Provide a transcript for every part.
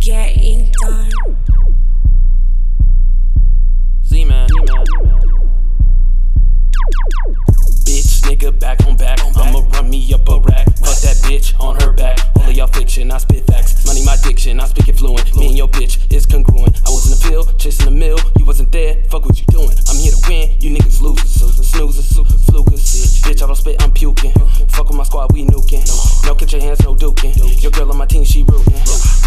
Getting done. Z-Man. Bitch, nigga, back on back. I'ma run me up a rack. Fuck that bitch on her back. All of y'all fiction, I spit facts. Money my diction, I speak it fluent. Me and your bitch is congruent. I was in the field, chasing the mill. You wasn't there, fuck what you doing. I'm here to win, you niggas losers. Snoozers, flukers. Bitch, I don't spit, I'm nuking. No, get your hands, no duking. Your girl on my team, she rooting.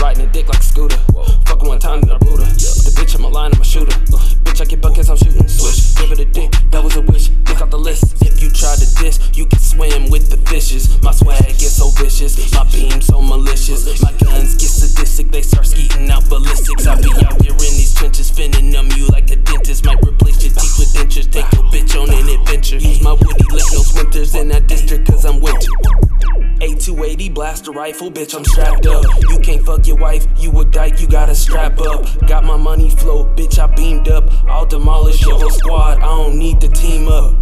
Riding a dick like a scooter. Fuck one time, then I boot her. The bitch on my line, I'm a shooter. Bitch, I get buckets, I'm shooting. Switch, give it a dick, that was a wish. Pick out the list. If you try to diss, you can swim with the fishes. My swag gets so vicious, my beam so malicious. My guns get sadistic, they start skeeting out ballistics. I be out here in these trenches, finning them you like a dentist. Might replace your teeth with dentures. Take your bitch on an adventure. Use my woody, let no winters in that district, cause I'm winter. A280 blaster rifle, bitch, I'm strapped up. You can't fuck your wife, you a dyke, you gotta strap up. Got my money flow, bitch, I beamed up. I'll demolish your whole squad, I don't need to team up.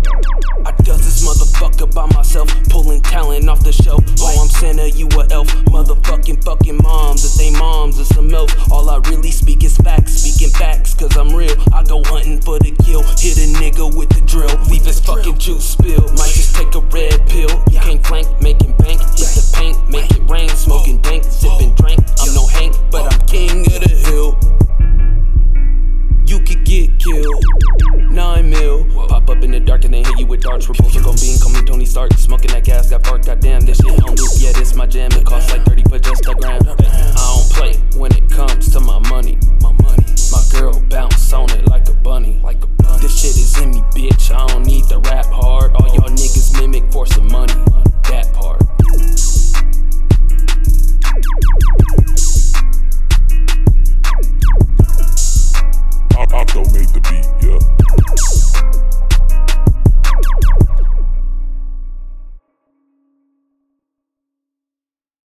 I does this motherfucker by myself, pulling talent off the shelf. Oh, I'm Santa, you a elf. Motherfucking fucking moms, if they moms or some else. All I really speak is facts, speaking facts, cause I'm real. I go hunting for the kill, hit a nigga with the drill, leave his fucking juice spilled. Nine mil. Pop up in the dark and then hit you with darts. We're Repulsor gon' beam, call me Tony Stark. Smoking that gas, got bark. Goddamn, this shit on loop. Yeah, this my jam. It call